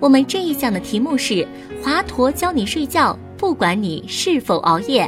我们这一讲的题目是华佗教你睡觉，不管你是否熬夜。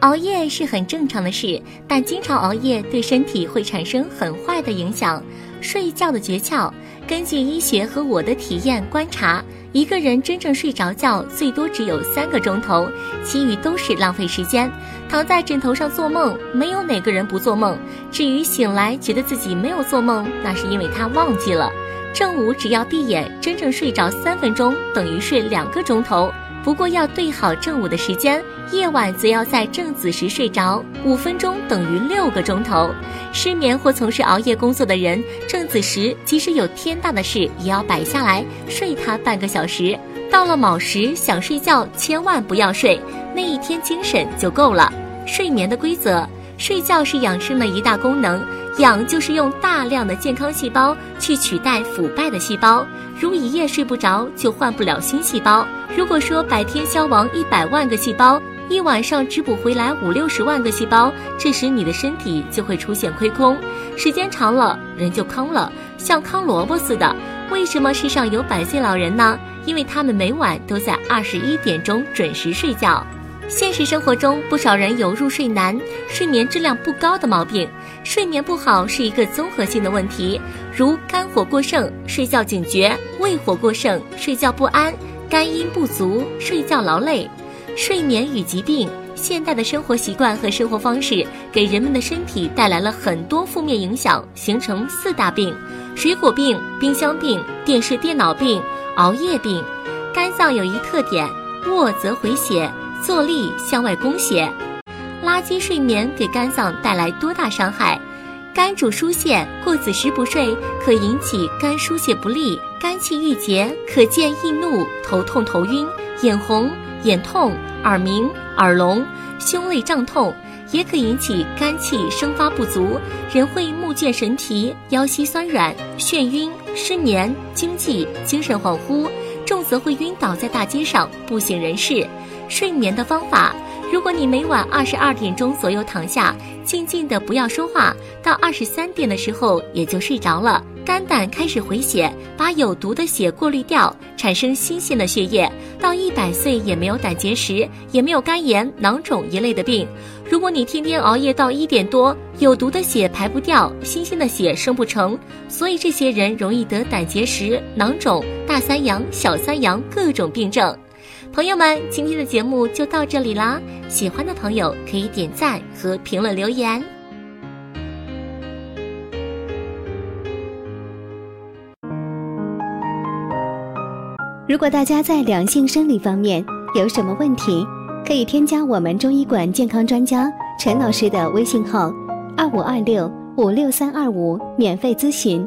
熬夜是很正常的事，但经常熬夜对身体会产生很坏的影响。睡觉的诀窍，根据医学和我的体验观察，一个人真正睡着觉最多只有三个钟头，其余都是浪费时间。躺在枕头上做梦，没有哪个人不做梦。至于醒来觉得自己没有做梦，那是因为他忘记了。正午只要闭眼，真正睡着三分钟等于睡两个钟头。不过要对好正午的时间，夜晚则要在正子时睡着，五分钟等于六个钟头。失眠或从事熬夜工作的人，正子时即使有天大的事，也要摆下来睡它半个小时。到了卯时想睡觉，千万不要睡，那一天精神就够了。睡眠的规则。睡觉是养生的一大功能，养就是用大量的健康细胞去取代腐败的细胞。如一夜睡不着，就换不了新细胞。如果说白天消亡一百万个细胞，一晚上只补回来五六十万个细胞，这时你的身体就会出现亏空。时间长了，人就康了，像康萝卜似的。为什么世上有百岁老人呢？因为他们每晚都在二十一点钟准时睡觉。现实生活中，不少人有入睡难、睡眠质量不高的毛病。睡眠不好是一个综合性的问题，如肝火过盛、睡觉警觉；胃火过盛、睡觉不安；肝阴不足、睡觉劳累。睡眠与疾病，现代的生活习惯和生活方式给人们的身体带来了很多负面影响，形成四大病：水果病、冰箱病、电视电脑病、熬夜病。肝脏有一特点，卧则回血。坐立向外供血，垃圾睡眠给肝脏带来多大伤害？肝主疏泄，过子时不睡可引起肝疏泄不利，肝气郁结，可见易怒、头痛、头晕、眼红、眼痛、耳鸣、耳聋、胸肋胀痛，也可引起肝气生发不足，人会目眩神疲、腰膝酸软、眩晕、失眠、惊悸、精神恍惚，重则会晕倒在大街上，不省人事。睡眠的方法，如果你每晚二十二点钟左右躺下，静静的不要说话，到二十三点的时候也就睡着了。肝胆开始回血，把有毒的血过滤掉，产生新鲜的血液。到一百岁也没有胆结石，也没有肝炎、囊肿一类的病。如果你天天熬夜到一点多，有毒的血排不掉，新鲜的血生不成，所以这些人容易得胆结石、囊肿、大三阳、小三阳各种病症。朋友们，今天的节目就到这里啦！喜欢的朋友可以点赞和评论留言。如果大家在两性生理方面有什么问题，可以添加我们中医馆健康专家陈老师的微信号：二五二六五六三二五，免费咨询。